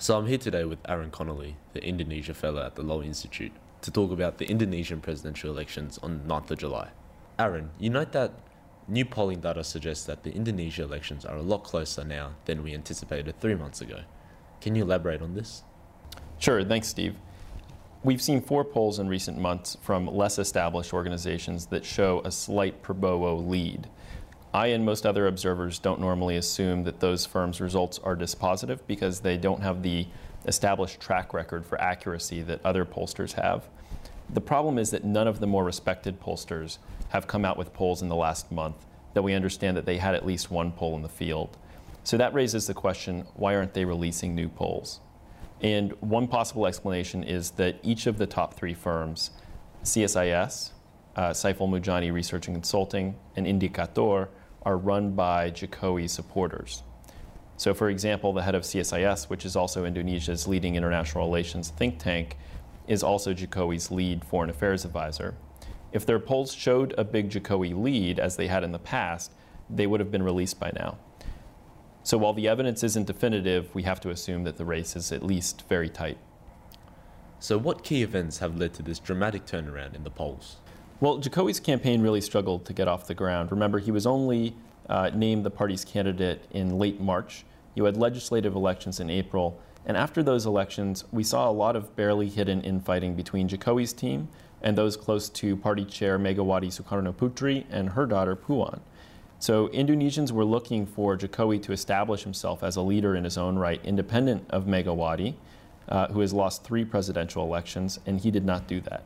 So I'm here today with Aaron Connelly, the Indonesia Fellow at the Lowy Institute, to talk about the Indonesian presidential elections on 9th of July. Aaron, you note that new polling data suggests that the Indonesia elections are a lot closer now than we anticipated three months ago. Can you elaborate on this? Sure, thanks, Steve. We've seen four polls in recent months from less established organizations that show a slight Prabowo lead. I and most other observers don't normally assume that those firms' results are dispositive because they don't have the established track record for accuracy that other pollsters have. The problem is that none of the more respected pollsters have come out with polls in the last month that we understand that they had at least one poll in the field. So that raises the question why aren't they releasing new polls? And one possible explanation is that each of the top three firms, CSIS, uh, Saiful Mujani Research and Consulting, and Indikator, are run by Jokowi supporters. So, for example, the head of CSIS, which is also Indonesia's leading international relations think tank, is also Jokowi's lead foreign affairs advisor. If their polls showed a big Jokowi lead, as they had in the past, they would have been released by now. So while the evidence isn't definitive, we have to assume that the race is at least very tight. So, what key events have led to this dramatic turnaround in the polls? Well, Jokowi's campaign really struggled to get off the ground. Remember, he was only uh, named the party's candidate in late March. You had legislative elections in April. And after those elections, we saw a lot of barely hidden infighting between Jokowi's team and those close to party chair Megawati Sukarnoputri and her daughter Puan. So Indonesians were looking for Jokowi to establish himself as a leader in his own right, independent of Megawati, uh, who has lost three presidential elections, and he did not do that.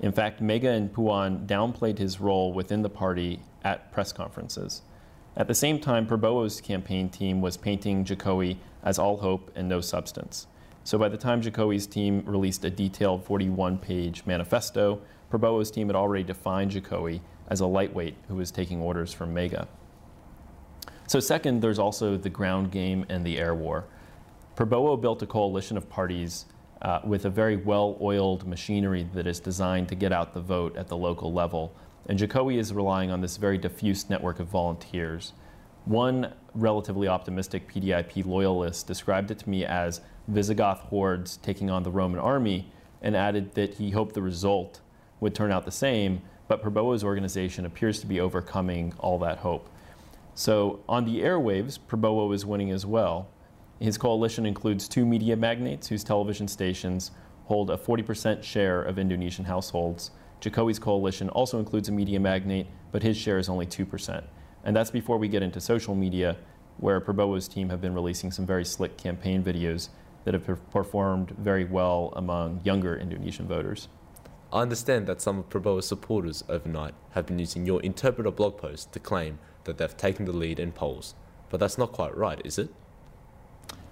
In fact, Mega and Puan downplayed his role within the party at press conferences. At the same time, Prabowo's campaign team was painting Jokowi as all hope and no substance. So by the time Jokowi's team released a detailed 41 page manifesto, Prabowo's team had already defined Jokowi as a lightweight who was taking orders from Mega. So, second, there's also the ground game and the air war. Prabowo built a coalition of parties uh, with a very well oiled machinery that is designed to get out the vote at the local level. And Jokowi is relying on this very diffuse network of volunteers. One relatively optimistic PDIP loyalist described it to me as Visigoth hordes taking on the Roman army and added that he hoped the result would turn out the same, but Prabowo's organization appears to be overcoming all that hope. So on the airwaves, Prabowo is winning as well. His coalition includes two media magnates whose television stations hold a 40% share of Indonesian households. Jokowi's coalition also includes a media magnate, but his share is only 2%. And that's before we get into social media, where Prabowo's team have been releasing some very slick campaign videos that have performed very well among younger Indonesian voters. I understand that some of Prabowo's supporters overnight have been using your interpreter blog post to claim that they've taken the lead in polls, but that's not quite right, is it?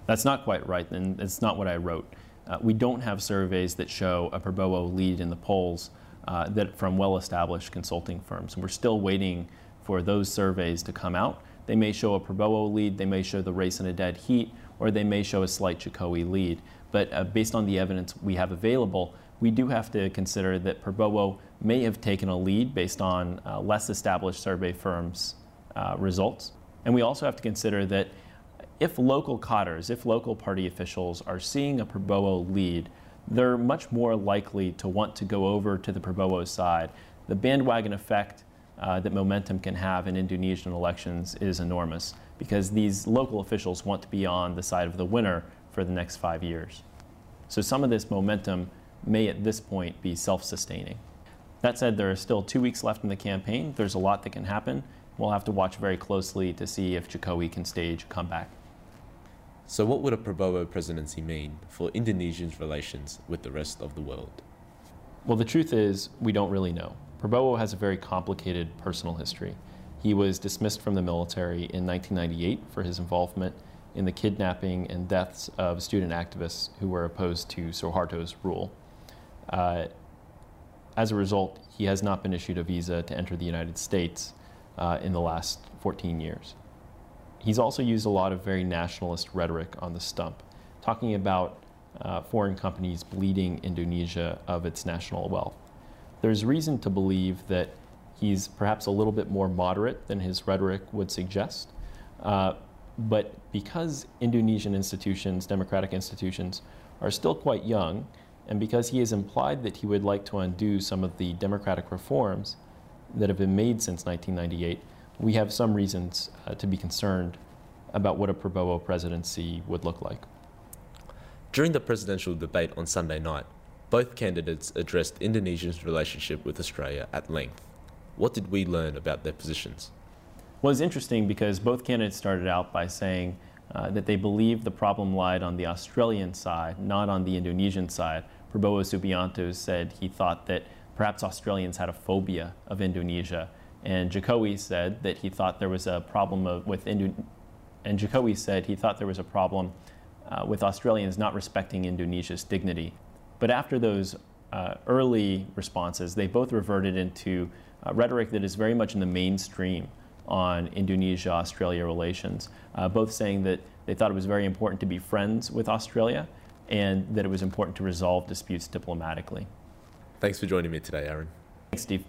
That's not quite right, and it's not what I wrote. Uh, we don't have surveys that show a Prabowo lead in the polls uh, that from well-established consulting firms. And we're still waiting for those surveys to come out. They may show a Prabowo lead, they may show the race in a dead heat, or they may show a slight Jokowi lead. But uh, based on the evidence we have available, we do have to consider that Prabowo may have taken a lead based on uh, less established survey firms' uh, results. And we also have to consider that if local cadres, if local party officials are seeing a Prabowo lead, they're much more likely to want to go over to the Prabowo side. The bandwagon effect uh, that momentum can have in Indonesian elections is enormous because these local officials want to be on the side of the winner for the next five years. So some of this momentum may at this point be self-sustaining. That said, there are still two weeks left in the campaign. There's a lot that can happen. We'll have to watch very closely to see if Jokowi can stage a comeback. So, what would a Prabowo presidency mean for Indonesia's relations with the rest of the world? Well, the truth is, we don't really know. Prabowo has a very complicated personal history. He was dismissed from the military in 1998 for his involvement in the kidnapping and deaths of student activists who were opposed to Suharto's rule. Uh, as a result, he has not been issued a visa to enter the United States uh, in the last 14 years. He's also used a lot of very nationalist rhetoric on the stump, talking about uh, foreign companies bleeding Indonesia of its national wealth. There's reason to believe that he's perhaps a little bit more moderate than his rhetoric would suggest. Uh, but because Indonesian institutions, democratic institutions, are still quite young, and because he has implied that he would like to undo some of the democratic reforms that have been made since 1998, we have some reasons uh, to be concerned about what a Prabowo presidency would look like. During the presidential debate on Sunday night, both candidates addressed Indonesia's relationship with Australia at length. What did we learn about their positions? Well, it's interesting because both candidates started out by saying uh, that they believed the problem lied on the Australian side, not on the Indonesian side. Prabowo Subianto said he thought that perhaps Australians had a phobia of Indonesia. And Jokowi said that he thought there was a problem of, with Indo- and Jokowi said he thought there was a problem uh, with Australians not respecting Indonesia's dignity. But after those uh, early responses, they both reverted into uh, rhetoric that is very much in the mainstream on Indonesia Australia relations, uh, both saying that they thought it was very important to be friends with Australia and that it was important to resolve disputes diplomatically. Thanks for joining me today, Aaron. Thanks, Steve.